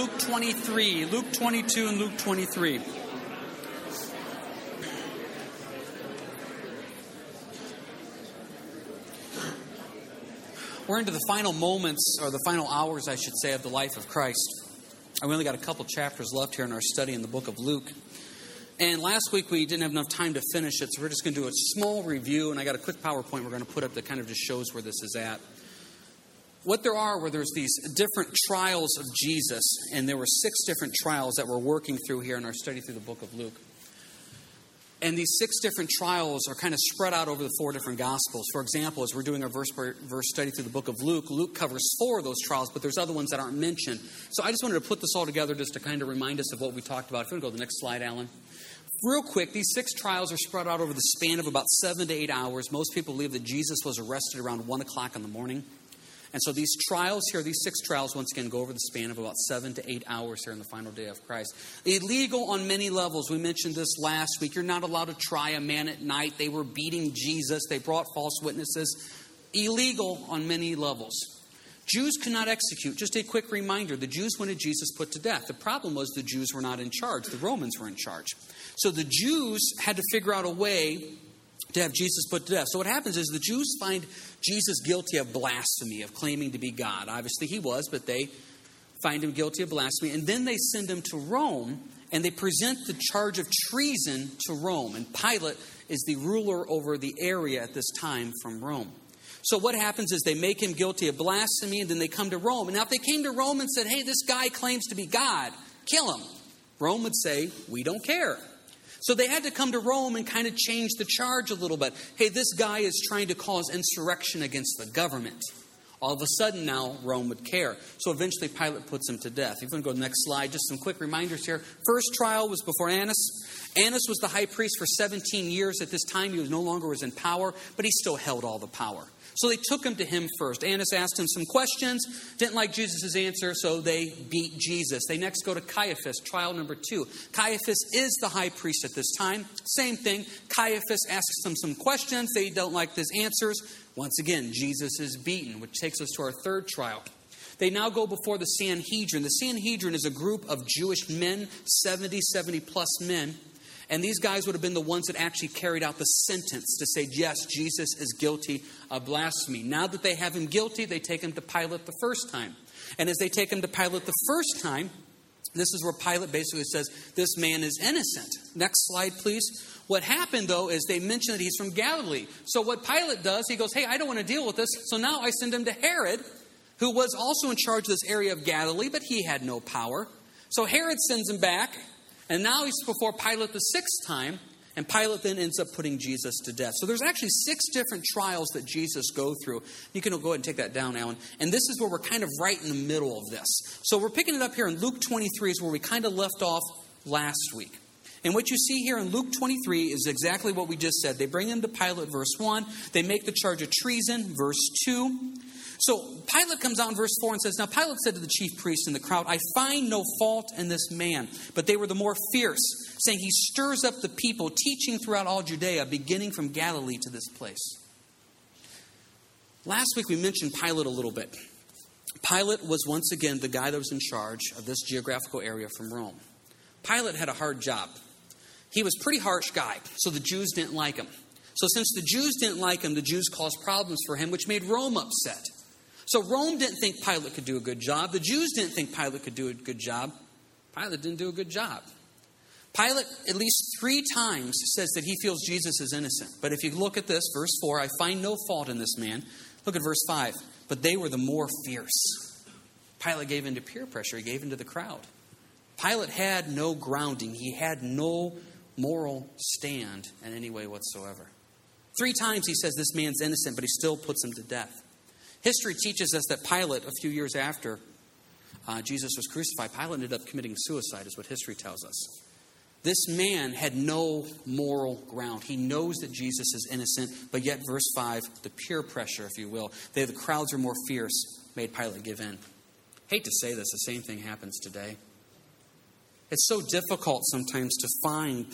Luke 23. Luke 22 and Luke 23. We're into the final moments, or the final hours, I should say, of the life of Christ. We only got a couple chapters left here in our study in the book of Luke. And last week we didn't have enough time to finish it, so we're just going to do a small review. And I got a quick PowerPoint we're going to put up that kind of just shows where this is at. What there are, where there's these different trials of Jesus, and there were six different trials that we're working through here in our study through the book of Luke. And these six different trials are kind of spread out over the four different gospels. For example, as we're doing our verse verse study through the book of Luke, Luke covers four of those trials, but there's other ones that aren't mentioned. So I just wanted to put this all together just to kind of remind us of what we talked about. If you want to go to the next slide, Alan. Real quick, these six trials are spread out over the span of about seven to eight hours. Most people believe that Jesus was arrested around one o'clock in the morning. And so these trials here, these six trials, once again, go over the span of about seven to eight hours here in the final day of Christ. Illegal on many levels. We mentioned this last week. You're not allowed to try a man at night. They were beating Jesus, they brought false witnesses. Illegal on many levels. Jews could not execute. Just a quick reminder the Jews wanted Jesus put to death. The problem was the Jews were not in charge, the Romans were in charge. So the Jews had to figure out a way to have Jesus put to death. So what happens is the Jews find Jesus guilty of blasphemy, of claiming to be God. Obviously, he was, but they find him guilty of blasphemy. And then they send him to Rome, and they present the charge of treason to Rome. And Pilate is the ruler over the area at this time from Rome. So what happens is they make him guilty of blasphemy, and then they come to Rome. And now, if they came to Rome and said, hey, this guy claims to be God, kill him, Rome would say, we don't care. So they had to come to Rome and kind of change the charge a little bit. Hey, this guy is trying to cause insurrection against the government. All of a sudden now, Rome would care. So eventually, Pilate puts him to death. If you want to go to the next slide, just some quick reminders here. First trial was before Annas. Annas was the high priest for 17 years. At this time, he was no longer was in power, but he still held all the power. So they took him to him first. Annas asked him some questions, didn't like Jesus' answer, so they beat Jesus. They next go to Caiaphas, trial number two. Caiaphas is the high priest at this time. Same thing. Caiaphas asks them some questions. They don't like his answers. Once again, Jesus is beaten, which takes us to our third trial. They now go before the Sanhedrin. The Sanhedrin is a group of Jewish men, 70, 70 plus men and these guys would have been the ones that actually carried out the sentence to say, yes, Jesus is guilty of blasphemy. Now that they have him guilty, they take him to Pilate the first time. And as they take him to Pilate the first time, this is where Pilate basically says, This man is innocent. Next slide, please. What happened, though, is they mention that he's from Galilee. So, what Pilate does, he goes, Hey, I don't want to deal with this. So now I send him to Herod, who was also in charge of this area of Galilee, but he had no power. So, Herod sends him back. And now he's before Pilate the sixth time, and Pilate then ends up putting Jesus to death. So there's actually six different trials that Jesus go through. You can go ahead and take that down, Alan. And this is where we're kind of right in the middle of this. So we're picking it up here in Luke 23 is where we kind of left off last week. And what you see here in Luke 23 is exactly what we just said. They bring him to Pilate, verse 1. They make the charge of treason, verse 2. So Pilate comes out in verse 4 and says, Now Pilate said to the chief priests and the crowd, I find no fault in this man. But they were the more fierce, saying, He stirs up the people, teaching throughout all Judea, beginning from Galilee to this place. Last week we mentioned Pilate a little bit. Pilate was once again the guy that was in charge of this geographical area from Rome. Pilate had a hard job. He was a pretty harsh guy, so the Jews didn't like him. So, since the Jews didn't like him, the Jews caused problems for him, which made Rome upset. So Rome didn't think Pilate could do a good job. The Jews didn't think Pilate could do a good job. Pilate didn't do a good job. Pilate, at least three times, says that he feels Jesus is innocent. But if you look at this, verse 4, I find no fault in this man. Look at verse 5. But they were the more fierce. Pilate gave in to peer pressure, he gave in to the crowd. Pilate had no grounding, he had no moral stand in any way whatsoever. Three times he says this man's innocent, but he still puts him to death. History teaches us that Pilate, a few years after uh, Jesus was crucified, Pilate ended up committing suicide, is what history tells us. This man had no moral ground. He knows that Jesus is innocent, but yet, verse 5, the peer pressure, if you will, they, the crowds are more fierce, made Pilate give in. Hate to say this, the same thing happens today. It's so difficult sometimes to find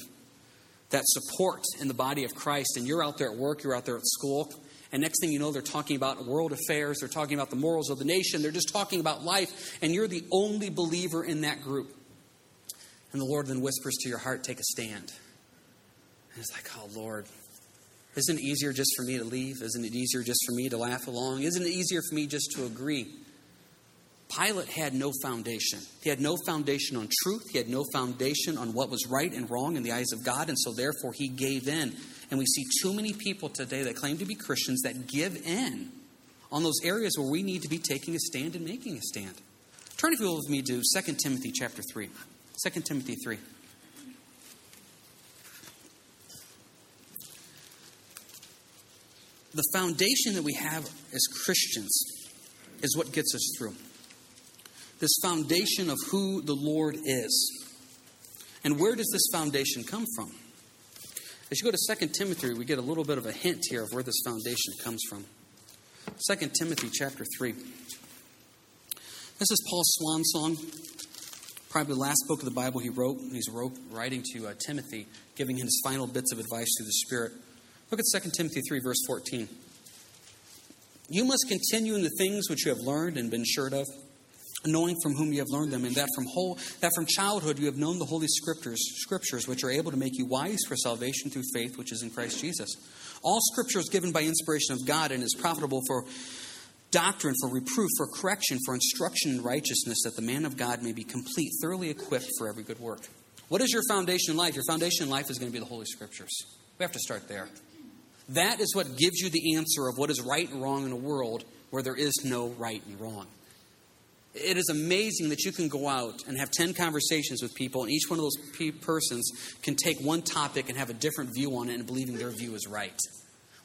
that support in the body of Christ, and you're out there at work, you're out there at school, And next thing you know, they're talking about world affairs, they're talking about the morals of the nation, they're just talking about life, and you're the only believer in that group. And the Lord then whispers to your heart, Take a stand. And it's like, Oh, Lord, isn't it easier just for me to leave? Isn't it easier just for me to laugh along? Isn't it easier for me just to agree? Pilate had no foundation. He had no foundation on truth. He had no foundation on what was right and wrong in the eyes of God, and so therefore he gave in. And we see too many people today that claim to be Christians that give in on those areas where we need to be taking a stand and making a stand. Turn, if you will, with me to 2 Timothy chapter 3. 2 Timothy 3. The foundation that we have as Christians is what gets us through this foundation of who the Lord is. And where does this foundation come from? As you go to 2 Timothy, we get a little bit of a hint here of where this foundation comes from. 2 Timothy chapter 3. This is Paul's swan song, probably the last book of the Bible he wrote. He's wrote, writing to uh, Timothy, giving him his final bits of advice through the Spirit. Look at 2 Timothy 3, verse 14. You must continue in the things which you have learned and been assured of knowing from whom you have learned them, and that from whole that from childhood you have known the holy scriptures, scriptures which are able to make you wise for salvation through faith which is in Christ Jesus. All scripture is given by inspiration of God and is profitable for doctrine, for reproof, for correction, for instruction in righteousness, that the man of God may be complete, thoroughly equipped for every good work. What is your foundation in life? Your foundation in life is going to be the Holy Scriptures. We have to start there. That is what gives you the answer of what is right and wrong in a world where there is no right and wrong. It is amazing that you can go out and have 10 conversations with people, and each one of those persons can take one topic and have a different view on it and believing their view is right.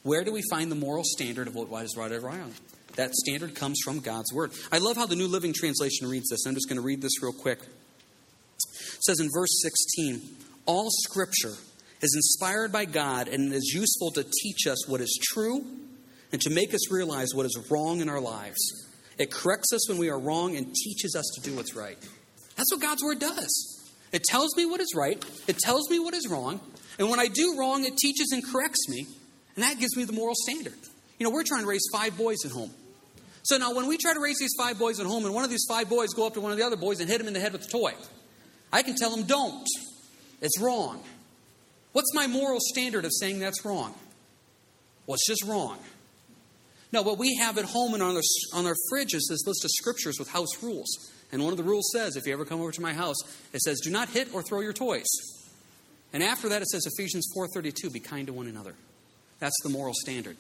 Where do we find the moral standard of what is right or wrong? That standard comes from God's Word. I love how the New Living Translation reads this. I'm just going to read this real quick. It says in verse 16 All Scripture is inspired by God and is useful to teach us what is true and to make us realize what is wrong in our lives. It corrects us when we are wrong and teaches us to do what's right. That's what God's Word does. It tells me what is right, it tells me what is wrong, and when I do wrong, it teaches and corrects me, and that gives me the moral standard. You know, we're trying to raise five boys at home. So now, when we try to raise these five boys at home, and one of these five boys go up to one of the other boys and hit him in the head with a toy, I can tell him, don't. It's wrong. What's my moral standard of saying that's wrong? Well, it's just wrong. No, what we have at home and on our, on our fridge is this list of scriptures with house rules. And one of the rules says, if you ever come over to my house, it says, do not hit or throw your toys. And after that, it says Ephesians 4.32, be kind to one another. That's the moral standard.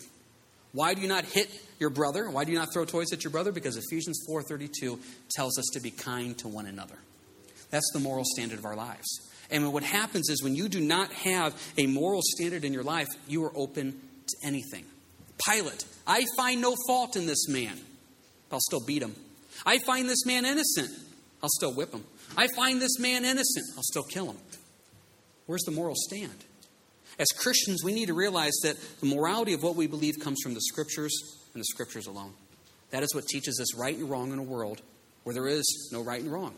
Why do you not hit your brother? Why do you not throw toys at your brother? Because Ephesians 4.32 tells us to be kind to one another. That's the moral standard of our lives. And what happens is when you do not have a moral standard in your life, you are open to anything. Pilate, I find no fault in this man. I'll still beat him. I find this man innocent. I'll still whip him. I find this man innocent. I'll still kill him. Where's the moral stand? As Christians, we need to realize that the morality of what we believe comes from the Scriptures and the Scriptures alone. That is what teaches us right and wrong in a world where there is no right and wrong.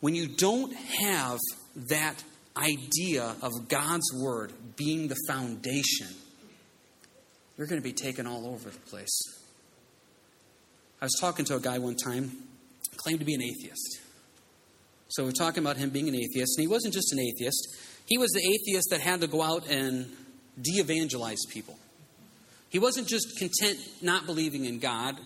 When you don't have that idea of God's Word being the foundation you're going to be taken all over the place. I was talking to a guy one time, claimed to be an atheist. So we're talking about him being an atheist, and he wasn't just an atheist. He was the atheist that had to go out and de evangelize people. He wasn't just content not believing in God.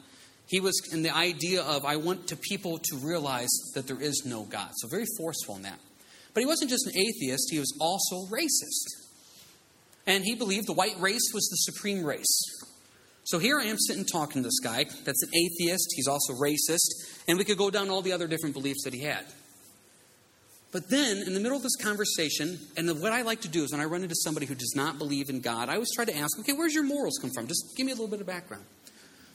He was in the idea of, I want to people to realize that there is no God. So very forceful in that. But he wasn't just an atheist, he was also racist and he believed the white race was the supreme race. So here I am sitting talking to this guy that's an atheist, he's also racist, and we could go down all the other different beliefs that he had. But then, in the middle of this conversation, and what I like to do is when I run into somebody who does not believe in God, I always try to ask, okay, where's your morals come from? Just give me a little bit of background.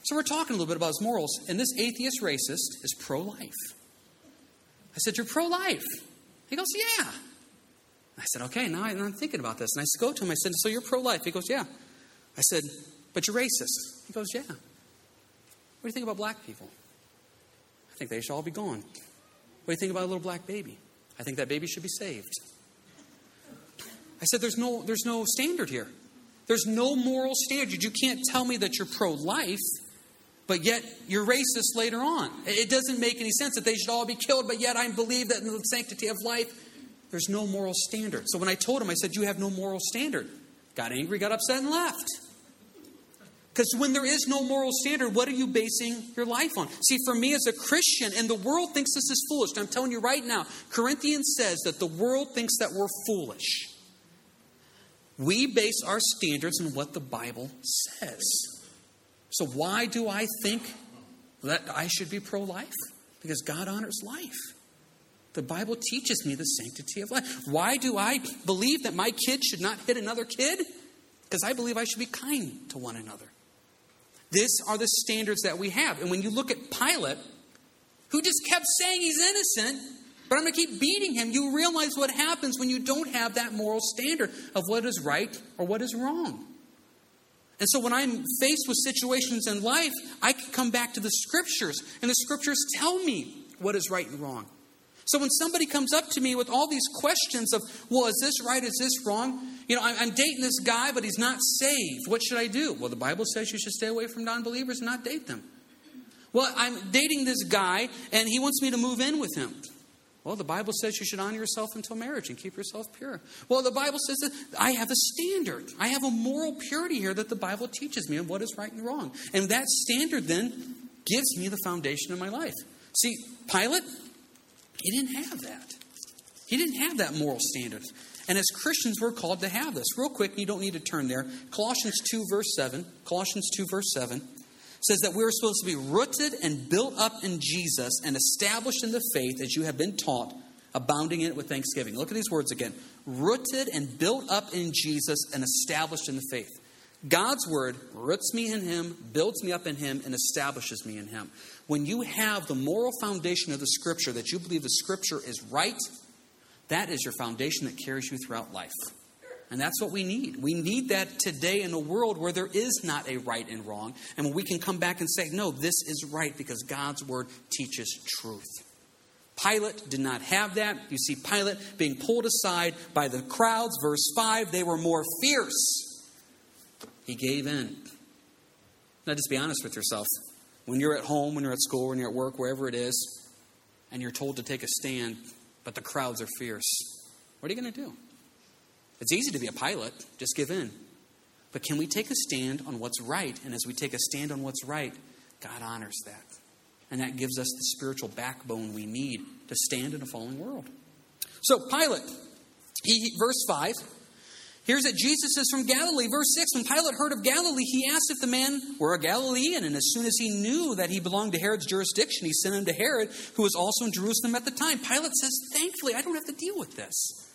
So we're talking a little bit about his morals, and this atheist racist is pro life. I said, You're pro life? He goes, Yeah. I said, okay, now I'm thinking about this. And I go to him, I said, so you're pro life? He goes, yeah. I said, but you're racist. He goes, yeah. What do you think about black people? I think they should all be gone. What do you think about a little black baby? I think that baby should be saved. I said, there's no, there's no standard here. There's no moral standard. You can't tell me that you're pro life, but yet you're racist later on. It doesn't make any sense that they should all be killed, but yet I believe that in the sanctity of life, there's no moral standard. So when I told him, I said, You have no moral standard. Got angry, got upset, and left. Because when there is no moral standard, what are you basing your life on? See, for me as a Christian, and the world thinks this is foolish, I'm telling you right now, Corinthians says that the world thinks that we're foolish. We base our standards on what the Bible says. So, why do I think that I should be pro life? Because God honors life. The Bible teaches me the sanctity of life. Why do I believe that my kid should not hit another kid? Because I believe I should be kind to one another. These are the standards that we have. And when you look at Pilate, who just kept saying he's innocent, but I'm going to keep beating him, you realize what happens when you don't have that moral standard of what is right or what is wrong. And so when I'm faced with situations in life, I can come back to the scriptures, and the scriptures tell me what is right and wrong. So when somebody comes up to me with all these questions of, well, is this right? Is this wrong? You know, I'm dating this guy, but he's not saved. What should I do? Well, the Bible says you should stay away from non believers and not date them. Well, I'm dating this guy, and he wants me to move in with him. Well, the Bible says you should honor yourself until marriage and keep yourself pure. Well, the Bible says that I have a standard. I have a moral purity here that the Bible teaches me of what is right and wrong. And that standard then gives me the foundation of my life. See, Pilate, he didn't have that. He didn't have that moral standard. And as Christians, we're called to have this. Real quick, you don't need to turn there. Colossians 2, verse 7. Colossians 2, verse 7 says that we're supposed to be rooted and built up in Jesus and established in the faith as you have been taught, abounding in it with thanksgiving. Look at these words again rooted and built up in Jesus and established in the faith. God's word roots me in Him, builds me up in Him, and establishes me in Him. When you have the moral foundation of the Scripture, that you believe the Scripture is right, that is your foundation that carries you throughout life. And that's what we need. We need that today in a world where there is not a right and wrong. And when we can come back and say, no, this is right because God's word teaches truth. Pilate did not have that. You see Pilate being pulled aside by the crowds. Verse 5 they were more fierce. He gave in. Now, just be honest with yourself. When you're at home, when you're at school, when you're at work, wherever it is, and you're told to take a stand, but the crowds are fierce, what are you going to do? It's easy to be a Pilate, just give in. But can we take a stand on what's right? And as we take a stand on what's right, God honors that. And that gives us the spiritual backbone we need to stand in a fallen world. So, Pilate, he, verse 5, hears that Jesus is from Galilee. Verse 6 When Pilate heard of Galilee, he asked if the man were a Galilean. And as soon as he knew that he belonged to Herod's jurisdiction, he sent him to Herod, who was also in Jerusalem at the time. Pilate says, Thankfully, I don't have to deal with this.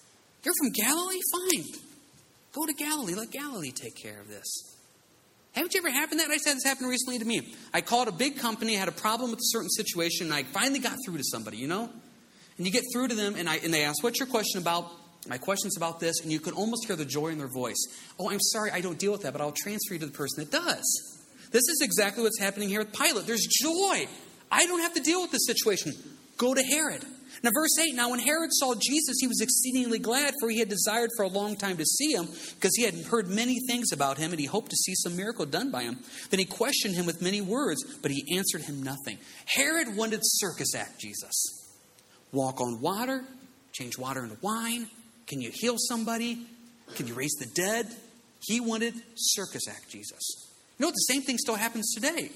You're from Galilee? Fine. Go to Galilee. Let Galilee take care of this. Haven't you ever happened that? I said this happened recently to me. I called a big company, had a problem with a certain situation, and I finally got through to somebody, you know? And you get through to them, and, I, and they ask, What's your question about? My question's about this, and you can almost hear the joy in their voice. Oh, I'm sorry, I don't deal with that, but I'll transfer you to the person that does. This is exactly what's happening here with Pilate. There's joy. I don't have to deal with this situation. Go to Herod. Now, verse 8 Now, when Herod saw Jesus, he was exceedingly glad, for he had desired for a long time to see him, because he had heard many things about him, and he hoped to see some miracle done by him. Then he questioned him with many words, but he answered him nothing. Herod wanted circus act Jesus. Walk on water, change water into wine. Can you heal somebody? Can you raise the dead? He wanted circus act Jesus. You know what? The same thing still happens today.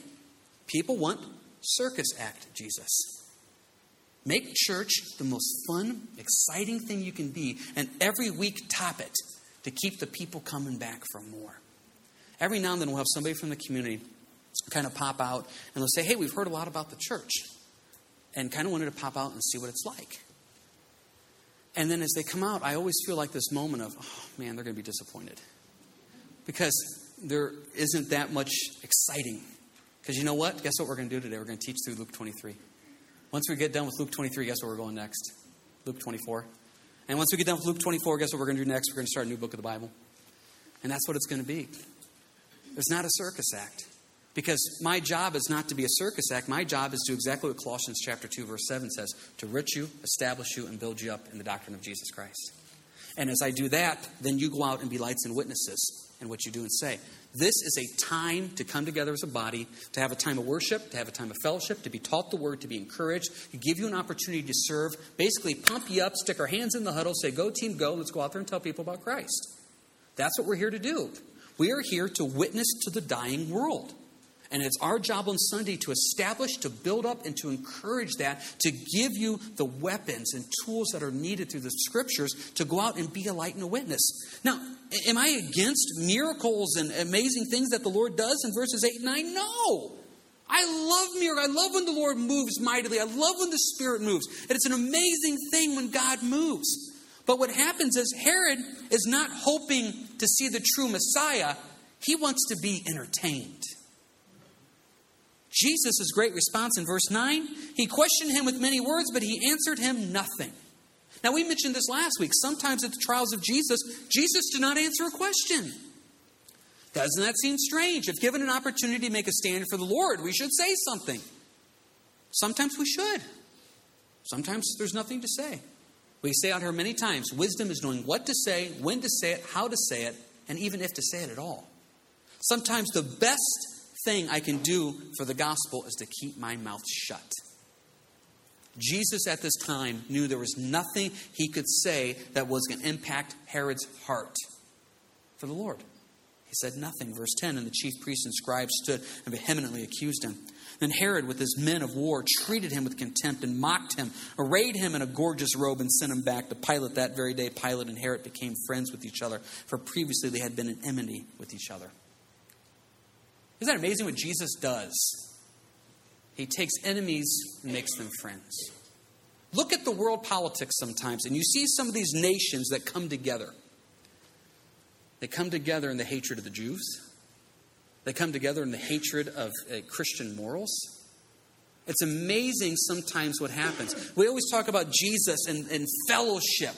People want circus act Jesus. Make church the most fun, exciting thing you can be, and every week top it to keep the people coming back for more. Every now and then we'll have somebody from the community kind of pop out and they'll say, Hey, we've heard a lot about the church, and kind of wanted to pop out and see what it's like. And then as they come out, I always feel like this moment of, Oh man, they're going to be disappointed. Because there isn't that much exciting. Because you know what? Guess what we're going to do today? We're going to teach through Luke 23. Once we get done with Luke 23, guess where we're going next? Luke 24. And once we get done with Luke 24, guess what we're going to do next? We're going to start a new book of the Bible. And that's what it's going to be. It's not a circus act. Because my job is not to be a circus act. My job is to do exactly what Colossians chapter 2, verse 7 says to rich you, establish you, and build you up in the doctrine of Jesus Christ. And as I do that, then you go out and be lights and witnesses in what you do and say. This is a time to come together as a body, to have a time of worship, to have a time of fellowship, to be taught the word, to be encouraged, to give you an opportunity to serve, basically pump you up, stick our hands in the huddle, say, Go, team, go, let's go out there and tell people about Christ. That's what we're here to do. We are here to witness to the dying world. And it's our job on Sunday to establish, to build up, and to encourage that, to give you the weapons and tools that are needed through the scriptures to go out and be a light and a witness. Now, am I against miracles and amazing things that the Lord does in verses 8 and 9? No. I love miracles. I love when the Lord moves mightily. I love when the Spirit moves. And it's an amazing thing when God moves. But what happens is Herod is not hoping to see the true Messiah, he wants to be entertained. Jesus' great response in verse 9 he questioned him with many words, but he answered him nothing. Now, we mentioned this last week. Sometimes at the trials of Jesus, Jesus did not answer a question. Doesn't that seem strange? If given an opportunity to make a stand for the Lord, we should say something. Sometimes we should. Sometimes there's nothing to say. We say out here many times wisdom is knowing what to say, when to say it, how to say it, and even if to say it at all. Sometimes the best thing I can do for the gospel is to keep my mouth shut. Jesus at this time knew there was nothing he could say that was going to impact Herod's heart for the Lord. He said nothing. Verse 10 And the chief priests and scribes stood and vehemently accused him. Then Herod, with his men of war, treated him with contempt and mocked him, arrayed him in a gorgeous robe, and sent him back to Pilate that very day. Pilate and Herod became friends with each other, for previously they had been in enmity with each other. Isn't that amazing what Jesus does? He takes enemies and makes them friends. Look at the world politics sometimes, and you see some of these nations that come together. They come together in the hatred of the Jews, they come together in the hatred of uh, Christian morals. It's amazing sometimes what happens. We always talk about Jesus and, and fellowship.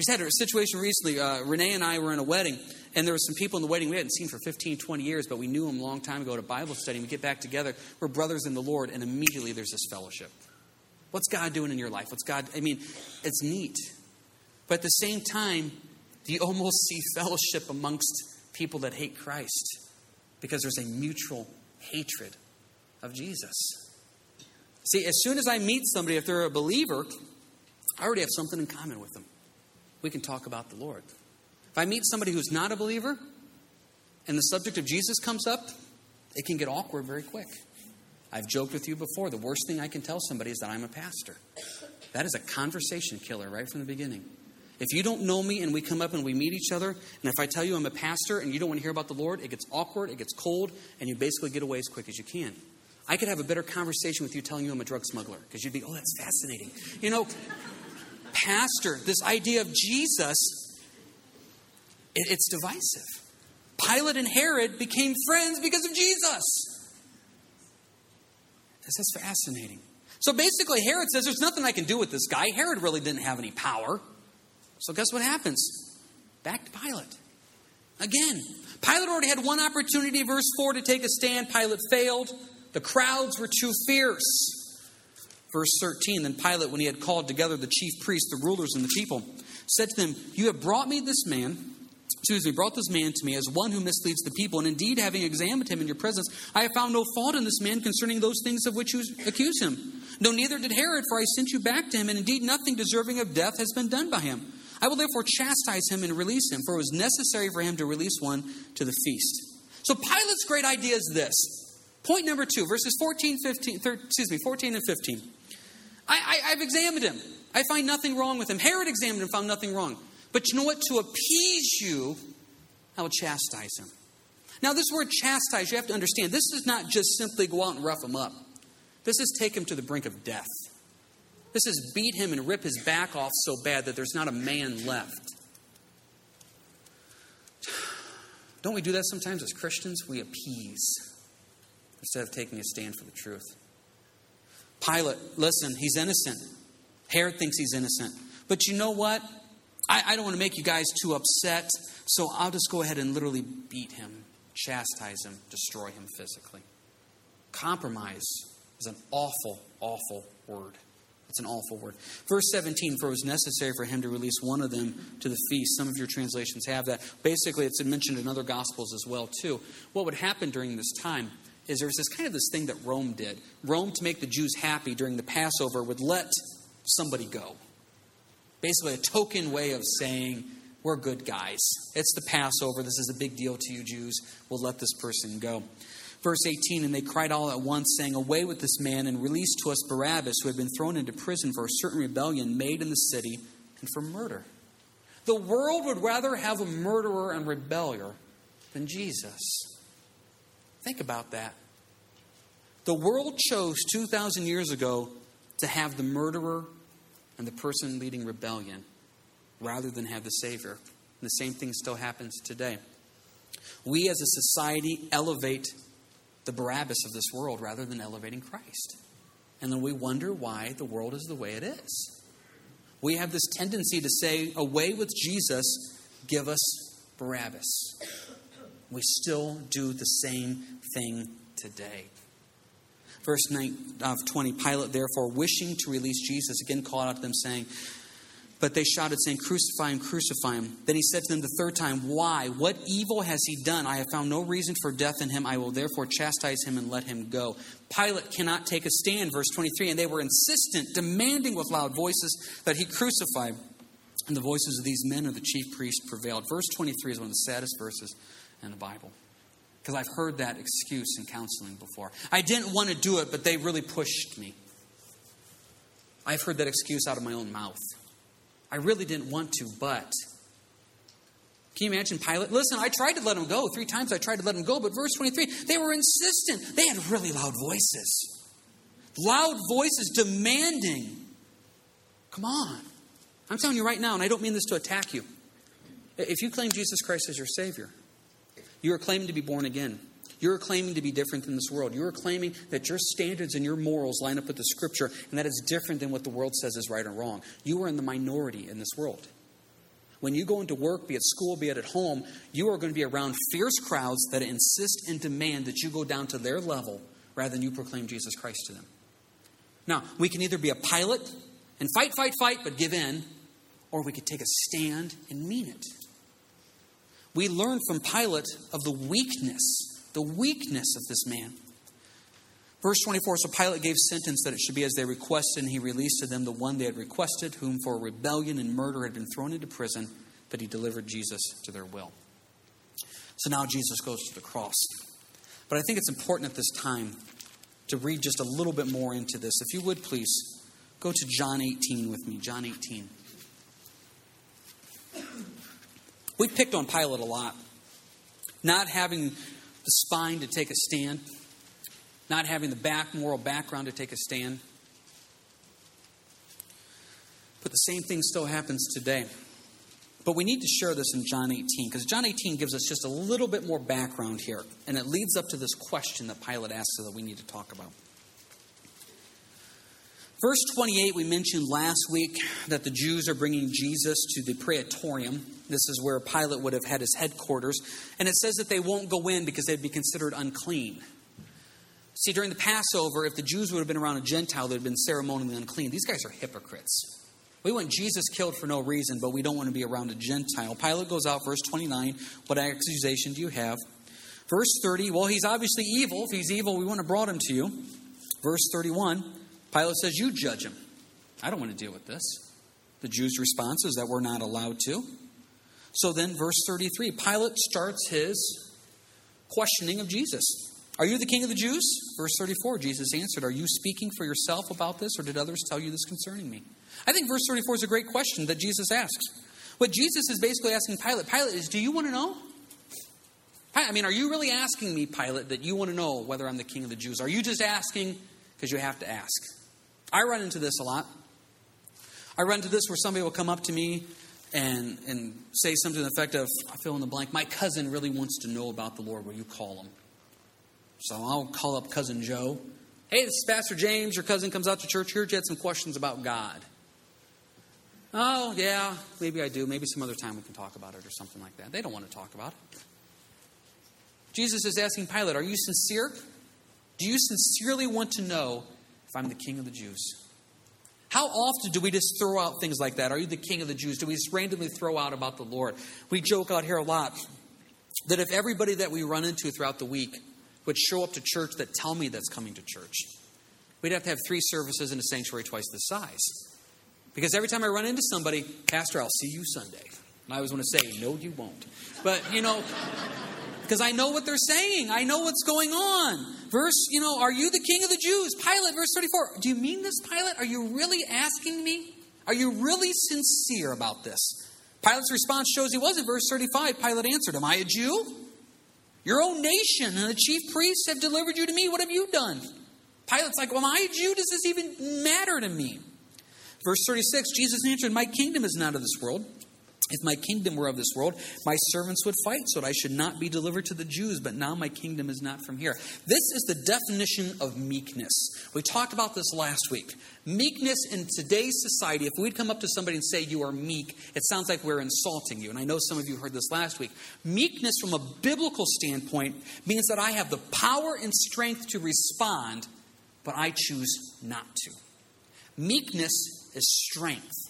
We just had a situation recently. Uh, Renee and I were in a wedding, and there were some people in the wedding we hadn't seen for 15, 20 years, but we knew them a long time ago at a Bible study. We get back together. We're brothers in the Lord, and immediately there's this fellowship. What's God doing in your life? What's God? I mean, it's neat. But at the same time, you almost see fellowship amongst people that hate Christ because there's a mutual hatred of Jesus. See, as soon as I meet somebody, if they're a believer, I already have something in common with them we can talk about the Lord. If I meet somebody who's not a believer and the subject of Jesus comes up, it can get awkward very quick. I've joked with you before. The worst thing I can tell somebody is that I'm a pastor. That is a conversation killer right from the beginning. If you don't know me and we come up and we meet each other, and if I tell you I'm a pastor and you don't want to hear about the Lord, it gets awkward, it gets cold, and you basically get away as quick as you can. I could have a better conversation with you telling you I'm a drug smuggler because you'd be, oh, that's fascinating. You know, pastor, this idea of Jesus, it's divisive. Pilate and Herod became friends because of Jesus. This is fascinating. So basically, Herod says, There's nothing I can do with this guy. Herod really didn't have any power. So guess what happens? Back to Pilate. Again, Pilate already had one opportunity, verse 4, to take a stand. Pilate failed. The crowds were too fierce. Verse 13 Then Pilate, when he had called together the chief priests, the rulers, and the people, said to them, You have brought me this man, excuse me, brought this man to me as one who misleads the people. And indeed, having examined him in your presence, I have found no fault in this man concerning those things of which you accuse him. No, neither did Herod, for I sent you back to him, and indeed nothing deserving of death has been done by him. I will therefore chastise him and release him, for it was necessary for him to release one to the feast. So Pilate's great idea is this. Point number two, verses 14, 15, 13, excuse me, 14 and 15. I, I, have examined him. I find nothing wrong with him. Herod examined him, and found nothing wrong. But you know what? To appease you, I will chastise him. Now, this word chastise, you have to understand, this is not just simply go out and rough him up. This is take him to the brink of death. This is beat him and rip his back off so bad that there's not a man left. Don't we do that sometimes as Christians? We appease instead of taking a stand for the truth. Pilate, listen, he's innocent. Herod thinks he's innocent. But you know what? I, I don't want to make you guys too upset, so I'll just go ahead and literally beat him, chastise him, destroy him physically. Compromise is an awful, awful word. It's an awful word. Verse 17, for it was necessary for him to release one of them to the feast. Some of your translations have that. Basically, it's mentioned in other gospels as well, too. What would happen during this time is there was this kind of this thing that Rome did. Rome, to make the Jews happy during the Passover, would let somebody go. Basically, a token way of saying, we're good guys. It's the Passover. This is a big deal to you Jews. We'll let this person go. Verse 18, and they cried all at once, saying, Away with this man, and release to us Barabbas, who had been thrown into prison for a certain rebellion made in the city and for murder. The world would rather have a murderer and rebeller than Jesus. Think about that. The world chose 2,000 years ago to have the murderer and the person leading rebellion rather than have the Savior. And the same thing still happens today. We as a society elevate the Barabbas of this world rather than elevating Christ. And then we wonder why the world is the way it is. We have this tendency to say, away with Jesus, give us Barabbas. We still do the same thing today. Verse 9 uh, of 20 Pilate, therefore, wishing to release Jesus, again called out to them, saying, but they shouted, saying, Crucify him, crucify him. Then he said to them the third time, Why? What evil has he done? I have found no reason for death in him. I will therefore chastise him and let him go. Pilate cannot take a stand, verse 23. And they were insistent, demanding with loud voices that he crucify. And the voices of these men of the chief priests prevailed. Verse 23 is one of the saddest verses in the Bible. Because I've heard that excuse in counseling before. I didn't want to do it, but they really pushed me. I've heard that excuse out of my own mouth. I really didn't want to, but. Can you imagine Pilate? Listen, I tried to let him go. Three times I tried to let him go, but verse 23, they were insistent. They had really loud voices. Loud voices demanding. Come on. I'm telling you right now, and I don't mean this to attack you. If you claim Jesus Christ as your Savior, you are claiming to be born again. You're claiming to be different than this world. You're claiming that your standards and your morals line up with the scripture and that is different than what the world says is right or wrong. You are in the minority in this world. When you go into work, be it school, be it at home, you are going to be around fierce crowds that insist and demand that you go down to their level rather than you proclaim Jesus Christ to them. Now, we can either be a Pilate and fight, fight, fight, but give in, or we could take a stand and mean it. We learn from Pilate of the weakness the weakness of this man. Verse 24 So Pilate gave sentence that it should be as they requested, and he released to them the one they had requested, whom for rebellion and murder had been thrown into prison, but he delivered Jesus to their will. So now Jesus goes to the cross. But I think it's important at this time to read just a little bit more into this. If you would please go to John 18 with me. John 18. We picked on Pilate a lot. Not having the spine to take a stand, not having the back moral background to take a stand. But the same thing still happens today. But we need to share this in John 18 because John 18 gives us just a little bit more background here, and it leads up to this question that Pilate asks that we need to talk about. Verse 28, we mentioned last week that the Jews are bringing Jesus to the praetorium. This is where Pilate would have had his headquarters. And it says that they won't go in because they'd be considered unclean. See, during the Passover, if the Jews would have been around a Gentile, they'd have been ceremonially unclean. These guys are hypocrites. We want Jesus killed for no reason, but we don't want to be around a Gentile. Pilate goes out, verse 29. What accusation do you have? Verse 30, well, he's obviously evil. If he's evil, we wouldn't have brought him to you. Verse 31, Pilate says, You judge him. I don't want to deal with this. The Jews' response is that we're not allowed to. So then, verse 33, Pilate starts his questioning of Jesus. Are you the king of the Jews? Verse 34, Jesus answered, Are you speaking for yourself about this, or did others tell you this concerning me? I think verse 34 is a great question that Jesus asks. What Jesus is basically asking Pilate, Pilate is, Do you want to know? I mean, are you really asking me, Pilate, that you want to know whether I'm the king of the Jews? Are you just asking because you have to ask? I run into this a lot. I run into this where somebody will come up to me and, and say something to the effect of, I fill in the blank, my cousin really wants to know about the Lord. Will you call him? So I'll call up cousin Joe. Hey, this is Pastor James. Your cousin comes out to church here. You had some questions about God. Oh, yeah, maybe I do. Maybe some other time we can talk about it or something like that. They don't want to talk about it. Jesus is asking Pilate, Are you sincere? Do you sincerely want to know if I'm the king of the Jews. How often do we just throw out things like that? Are you the king of the Jews? Do we just randomly throw out about the Lord? We joke out here a lot that if everybody that we run into throughout the week would show up to church that tell me that's coming to church, we'd have to have three services in a sanctuary twice the size. Because every time I run into somebody, Pastor, I'll see you Sunday. And I always want to say, no, you won't. But, you know, because I know what they're saying. I know what's going on. Verse, you know, are you the king of the Jews? Pilate, verse 34. Do you mean this, Pilate? Are you really asking me? Are you really sincere about this? Pilate's response shows he was in verse 35. Pilate answered, Am I a Jew? Your own nation and the chief priests have delivered you to me. What have you done? Pilate's like, Well, am I a Jew? Does this even matter to me? Verse 36 Jesus answered, My kingdom is not of this world. If my kingdom were of this world, my servants would fight so that I should not be delivered to the Jews, but now my kingdom is not from here. This is the definition of meekness. We talked about this last week. Meekness in today's society, if we'd come up to somebody and say you are meek, it sounds like we're insulting you. And I know some of you heard this last week. Meekness, from a biblical standpoint, means that I have the power and strength to respond, but I choose not to. Meekness is strength.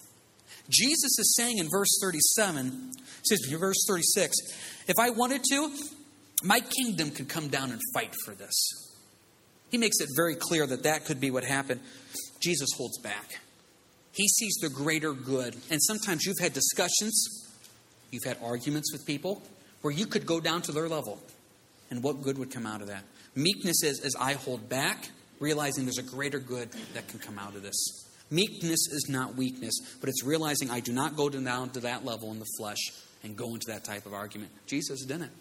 Jesus is saying in verse 37, excuse me, verse 36, if I wanted to, my kingdom could come down and fight for this. He makes it very clear that that could be what happened. Jesus holds back. He sees the greater good. And sometimes you've had discussions, you've had arguments with people where you could go down to their level. And what good would come out of that? Meekness is as I hold back, realizing there's a greater good that can come out of this. Meekness is not weakness, but it's realizing I do not go down to that level in the flesh and go into that type of argument. Jesus didn't.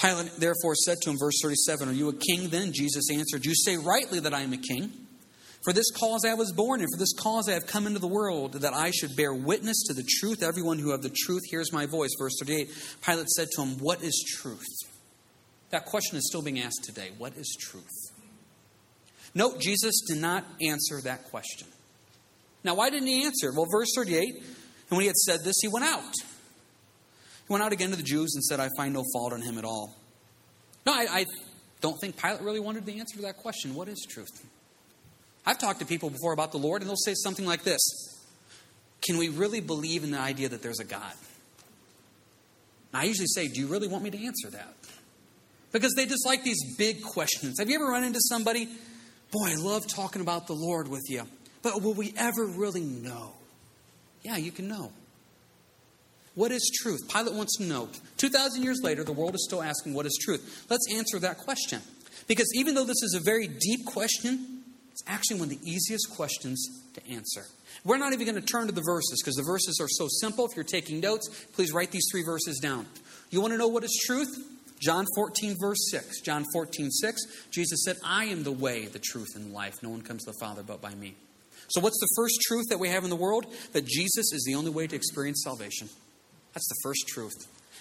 Pilate therefore said to him, verse 37, Are you a king then? Jesus answered, You say rightly that I am a king. For this cause I was born, and for this cause I have come into the world, that I should bear witness to the truth. Everyone who of the truth hears my voice. Verse 38 Pilate said to him, What is truth? That question is still being asked today. What is truth? Note, Jesus did not answer that question. Now, why didn't he answer? Well, verse 38, and when he had said this, he went out. He went out again to the Jews and said, I find no fault in him at all. No, I, I don't think Pilate really wanted the answer to that question. What is truth? I've talked to people before about the Lord, and they'll say something like this Can we really believe in the idea that there's a God? And I usually say, Do you really want me to answer that? Because they just like these big questions. Have you ever run into somebody Boy, I love talking about the Lord with you. But will we ever really know? Yeah, you can know. What is truth? Pilate wants to know. 2,000 years later, the world is still asking, What is truth? Let's answer that question. Because even though this is a very deep question, it's actually one of the easiest questions to answer. We're not even going to turn to the verses because the verses are so simple. If you're taking notes, please write these three verses down. You want to know what is truth? John 14, verse 6. John 14, 6, Jesus said, I am the way, the truth, and life. No one comes to the Father but by me. So, what's the first truth that we have in the world? That Jesus is the only way to experience salvation. That's the first truth.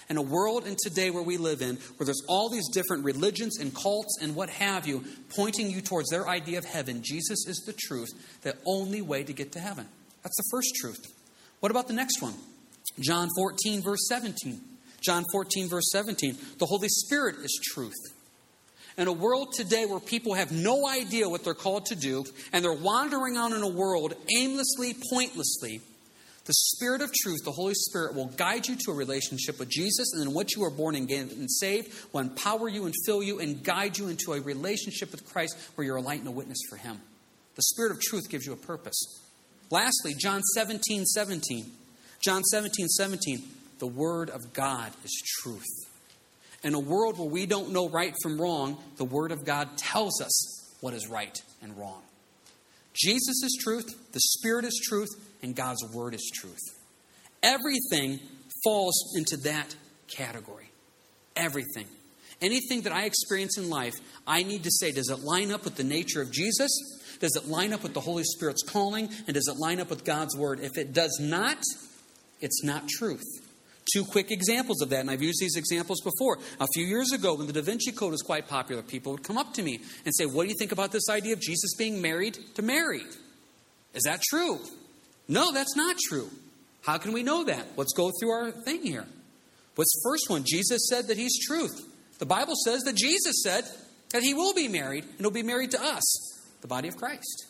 In a world in today where we live in, where there's all these different religions and cults and what have you, pointing you towards their idea of heaven, Jesus is the truth, the only way to get to heaven. That's the first truth. What about the next one? John 14, verse 17. John 14, verse 17. The Holy Spirit is truth. In a world today where people have no idea what they're called to do, and they're wandering out in a world aimlessly, pointlessly, the Spirit of truth, the Holy Spirit, will guide you to a relationship with Jesus, and then what you are born again and saved will empower you and fill you and guide you into a relationship with Christ where you're a light and a witness for Him. The Spirit of truth gives you a purpose. Lastly, John 17, 17. John 17, 17. The Word of God is truth. In a world where we don't know right from wrong, the Word of God tells us what is right and wrong. Jesus is truth, the Spirit is truth, and God's Word is truth. Everything falls into that category. Everything. Anything that I experience in life, I need to say, does it line up with the nature of Jesus? Does it line up with the Holy Spirit's calling? And does it line up with God's Word? If it does not, it's not truth. Two quick examples of that, and I've used these examples before. A few years ago, when the Da Vinci Code was quite popular, people would come up to me and say, What do you think about this idea of Jesus being married to Mary? Is that true? No, that's not true. How can we know that? Let's go through our thing here. What's the first one? Jesus said that he's truth. The Bible says that Jesus said that he will be married and he'll be married to us, the body of Christ.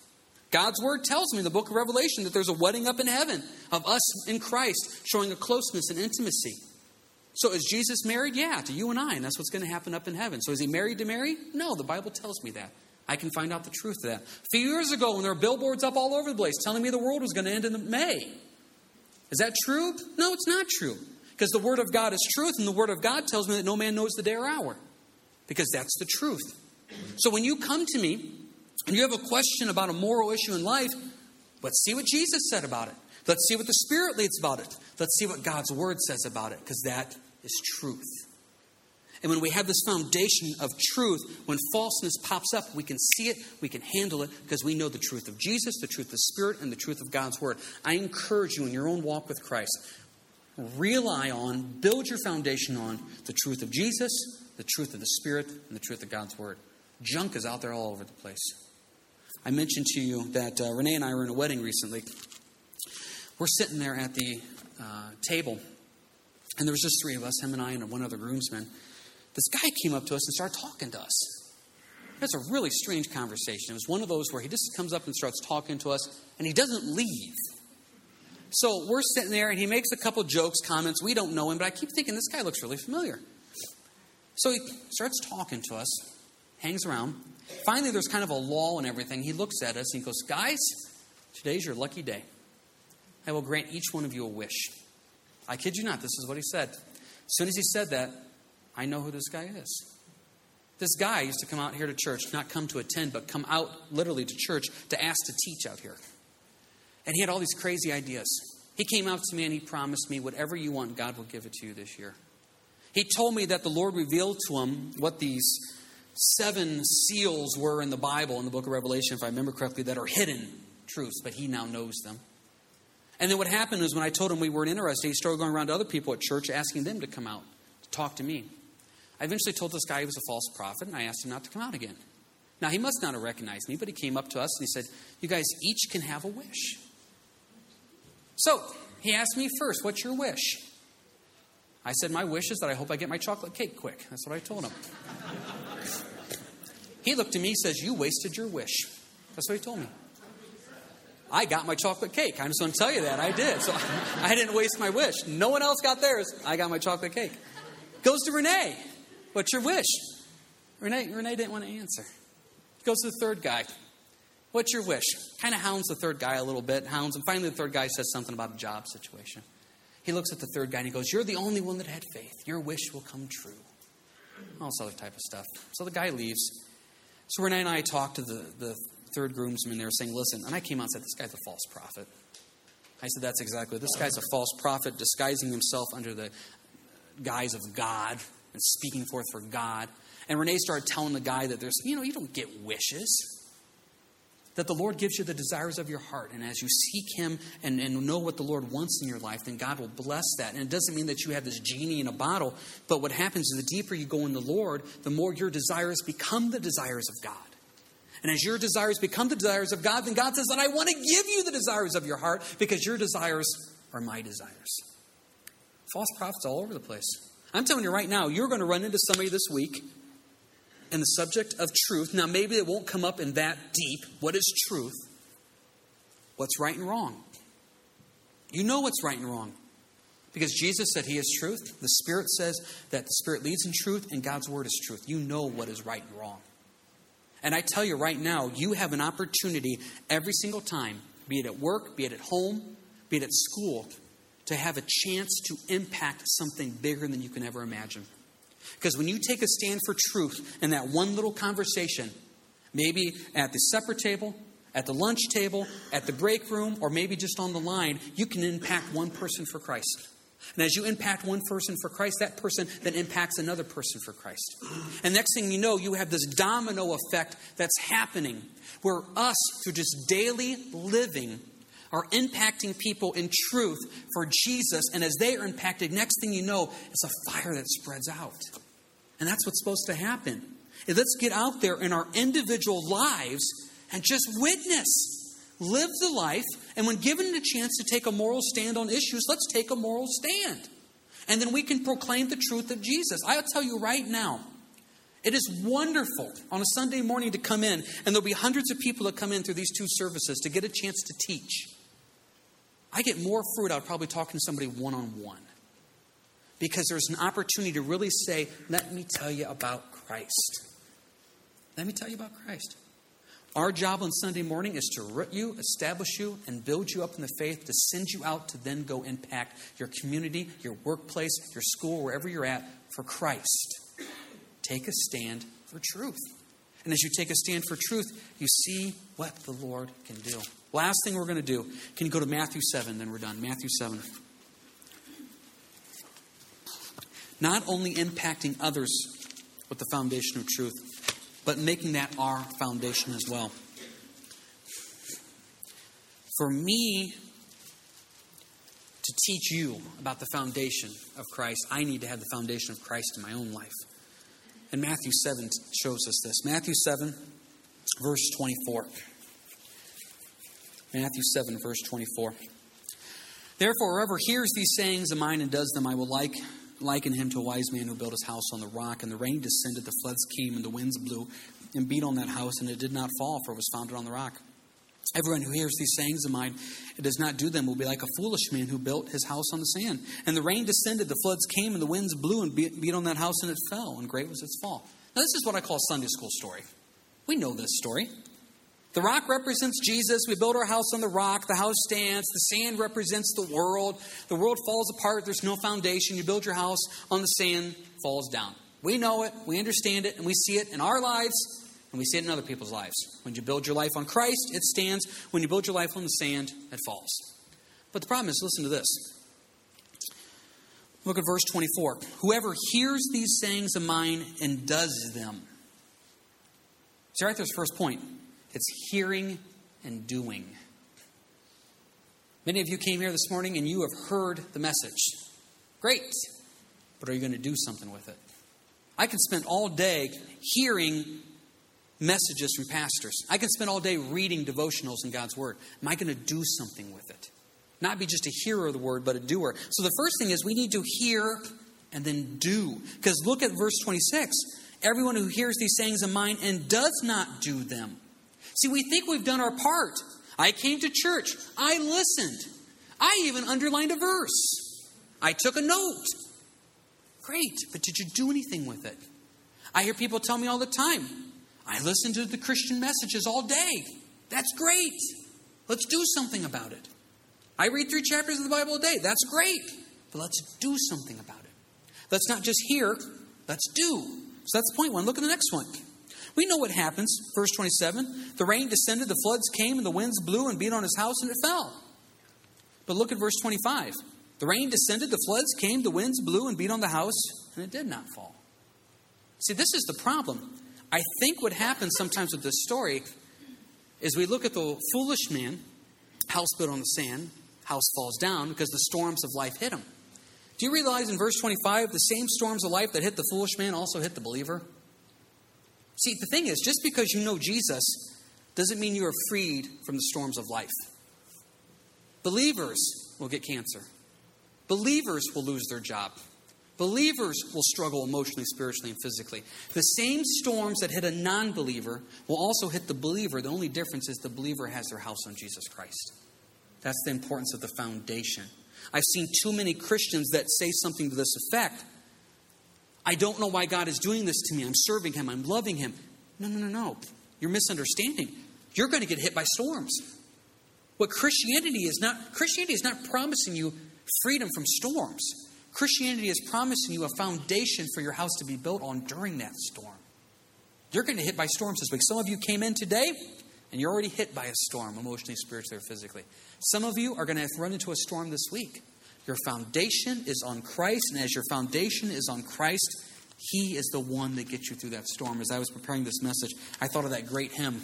God's word tells me in the book of Revelation that there's a wedding up in heaven of us in Christ showing a closeness and intimacy. So is Jesus married? Yeah, to you and I, and that's what's going to happen up in heaven. So is he married to Mary? No, the Bible tells me that. I can find out the truth of that. A few years ago, when there were billboards up all over the place telling me the world was going to end in May, is that true? No, it's not true. Because the Word of God is truth, and the Word of God tells me that no man knows the day or hour. Because that's the truth. So when you come to me you have a question about a moral issue in life, let's see what Jesus said about it. Let's see what the Spirit leads about it. Let's see what God's Word says about it, because that is truth. And when we have this foundation of truth, when falseness pops up, we can see it, we can handle it, because we know the truth of Jesus, the truth of the Spirit, and the truth of God's Word. I encourage you in your own walk with Christ, rely on, build your foundation on the truth of Jesus, the truth of the Spirit, and the truth of God's Word. Junk is out there all over the place. I mentioned to you that uh, Renee and I were in a wedding recently. We're sitting there at the uh, table, and there was just three of us, him and I, and one other groomsman. This guy came up to us and started talking to us. That's a really strange conversation. It was one of those where he just comes up and starts talking to us, and he doesn't leave. So we're sitting there, and he makes a couple jokes, comments. We don't know him, but I keep thinking this guy looks really familiar. So he starts talking to us, hangs around. Finally, there's kind of a lull in everything. He looks at us and he goes, Guys, today's your lucky day. I will grant each one of you a wish. I kid you not, this is what he said. As soon as he said that, I know who this guy is. This guy used to come out here to church, not come to attend, but come out literally to church to ask to teach out here. And he had all these crazy ideas. He came out to me and he promised me, whatever you want, God will give it to you this year. He told me that the Lord revealed to him what these seven seals were in the Bible, in the book of Revelation, if I remember correctly, that are hidden truths, but he now knows them. And then what happened is when I told him we weren't interested, he started going around to other people at church asking them to come out to talk to me. I eventually told this guy he was a false prophet, and I asked him not to come out again. Now, he must not have recognized me, but he came up to us and he said, You guys each can have a wish. So, he asked me first, What's your wish? I said, My wish is that I hope I get my chocolate cake quick. That's what I told him. He looked at me and says, You wasted your wish. That's what he told me. I got my chocolate cake. I'm just going to tell you that. I did. So I didn't waste my wish. No one else got theirs. I got my chocolate cake. Goes to Renee. What's your wish? Renee, Renee didn't want to answer. Goes to the third guy. What's your wish? Kind of hounds the third guy a little bit, hounds him. Finally, the third guy says something about a job situation. He looks at the third guy and he goes, You're the only one that had faith. Your wish will come true. All this other type of stuff. So the guy leaves. So Renee and I talked to the, the third groomsmen. They were saying, Listen, and I came out and said, This guy's a false prophet. I said, That's exactly. This guy's a false prophet disguising himself under the guise of God and speaking forth for God. And Renee started telling the guy that there's, you know, you don't get wishes that the Lord gives you the desires of your heart. And as you seek Him and, and know what the Lord wants in your life, then God will bless that. And it doesn't mean that you have this genie in a bottle, but what happens is the deeper you go in the Lord, the more your desires become the desires of God. And as your desires become the desires of God, then God says, that I want to give you the desires of your heart because your desires are my desires. False prophets all over the place. I'm telling you right now, you're going to run into somebody this week and the subject of truth. Now, maybe it won't come up in that deep. What is truth? What's right and wrong? You know what's right and wrong. Because Jesus said He is truth. The Spirit says that the Spirit leads in truth, and God's Word is truth. You know what is right and wrong. And I tell you right now, you have an opportunity every single time, be it at work, be it at home, be it at school, to have a chance to impact something bigger than you can ever imagine. Because when you take a stand for truth in that one little conversation, maybe at the supper table, at the lunch table, at the break room, or maybe just on the line, you can impact one person for Christ. And as you impact one person for Christ, that person then impacts another person for Christ. And next thing you know, you have this domino effect that's happening where us, through just daily living, are impacting people in truth for Jesus. And as they are impacted, next thing you know, it's a fire that spreads out. And that's what's supposed to happen. let's get out there in our individual lives and just witness. Live the life, and when given a chance to take a moral stand on issues, let's take a moral stand. And then we can proclaim the truth of Jesus. I'll tell you right now, It is wonderful on a Sunday morning to come in, and there'll be hundreds of people that come in through these two services to get a chance to teach. I get more fruit out of probably talking to somebody one on one because there's an opportunity to really say, Let me tell you about Christ. Let me tell you about Christ. Our job on Sunday morning is to root you, establish you, and build you up in the faith to send you out to then go impact your community, your workplace, your school, wherever you're at for Christ. Take a stand for truth. And as you take a stand for truth, you see what the Lord can do. Last thing we're going to do, can you go to Matthew 7, then we're done. Matthew 7. Not only impacting others with the foundation of truth, but making that our foundation as well. For me to teach you about the foundation of Christ, I need to have the foundation of Christ in my own life. And Matthew 7 shows us this. Matthew 7, verse 24. Matthew 7, verse 24. Therefore, whoever hears these sayings of mine and does them, I will like liken him to a wise man who built his house on the rock, and the rain descended, the floods came, and the winds blew and beat on that house, and it did not fall, for it was founded on the rock. Everyone who hears these sayings of mine and does not do them will be like a foolish man who built his house on the sand. And the rain descended, the floods came, and the winds blew and beat on that house, and it fell, and great was its fall. Now, this is what I call Sunday school story. We know this story. The rock represents Jesus. We build our house on the rock. The house stands. The sand represents the world. The world falls apart. There's no foundation. You build your house on the sand, falls down. We know it. We understand it. And we see it in our lives. And we see it in other people's lives. When you build your life on Christ, it stands. When you build your life on the sand, it falls. But the problem is listen to this. Look at verse 24. Whoever hears these sayings of mine and does them. See, right there's the first point. It's hearing and doing. Many of you came here this morning and you have heard the message. Great. But are you going to do something with it? I can spend all day hearing messages from pastors. I can spend all day reading devotionals in God's Word. Am I going to do something with it? Not be just a hearer of the Word, but a doer. So the first thing is we need to hear and then do. Because look at verse 26. Everyone who hears these sayings of mine and does not do them See, we think we've done our part. I came to church. I listened. I even underlined a verse. I took a note. Great, but did you do anything with it? I hear people tell me all the time, I listen to the Christian messages all day. That's great. Let's do something about it. I read three chapters of the Bible a day. That's great. But let's do something about it. Let's not just hear, let's do. So that's point one. Look at the next one. We know what happens. Verse 27 The rain descended, the floods came, and the winds blew and beat on his house, and it fell. But look at verse 25. The rain descended, the floods came, the winds blew and beat on the house, and it did not fall. See, this is the problem. I think what happens sometimes with this story is we look at the foolish man, house built on the sand, house falls down because the storms of life hit him. Do you realize in verse 25, the same storms of life that hit the foolish man also hit the believer? See, the thing is, just because you know Jesus doesn't mean you are freed from the storms of life. Believers will get cancer. Believers will lose their job. Believers will struggle emotionally, spiritually, and physically. The same storms that hit a non believer will also hit the believer. The only difference is the believer has their house on Jesus Christ. That's the importance of the foundation. I've seen too many Christians that say something to this effect I don't know why God is doing this to me. I'm serving Him, I'm loving Him. No, no, no, no. You're misunderstanding. You're going to get hit by storms. What Christianity is not, Christianity is not promising you freedom from storms. Christianity is promising you a foundation for your house to be built on during that storm. You're going to hit by storms this week. Some of you came in today and you're already hit by a storm, emotionally, spiritually, or physically. Some of you are going to run into a storm this week. Your foundation is on Christ, and as your foundation is on Christ, He is the one that gets you through that storm. As I was preparing this message, I thought of that great hymn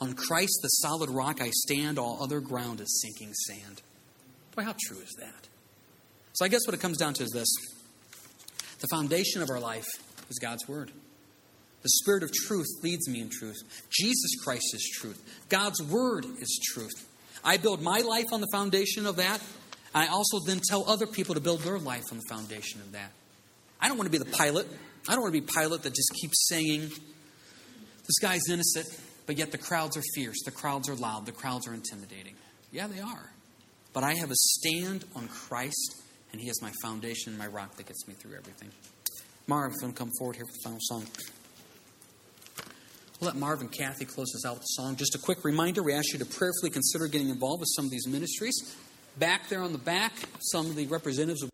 On Christ, the solid rock, I stand, all other ground is sinking sand. Boy, how true is that? So I guess what it comes down to is this the foundation of our life is God's Word. The Spirit of truth leads me in truth. Jesus Christ is truth. God's Word is truth. I build my life on the foundation of that. I also then tell other people to build their life on the foundation of that. I don't want to be the Pilate I don't want to be Pilate that just keeps saying, this guy's innocent, but yet the crowds are fierce, the crowds are loud, the crowds are intimidating. Yeah, they are. But I have a stand on Christ, and He is my foundation and my rock that gets me through everything. Marv, going to come forward here for the final song. We'll let Marv and Kathy close us out with a song. Just a quick reminder we ask you to prayerfully consider getting involved with some of these ministries. Back there on the back, some of the representatives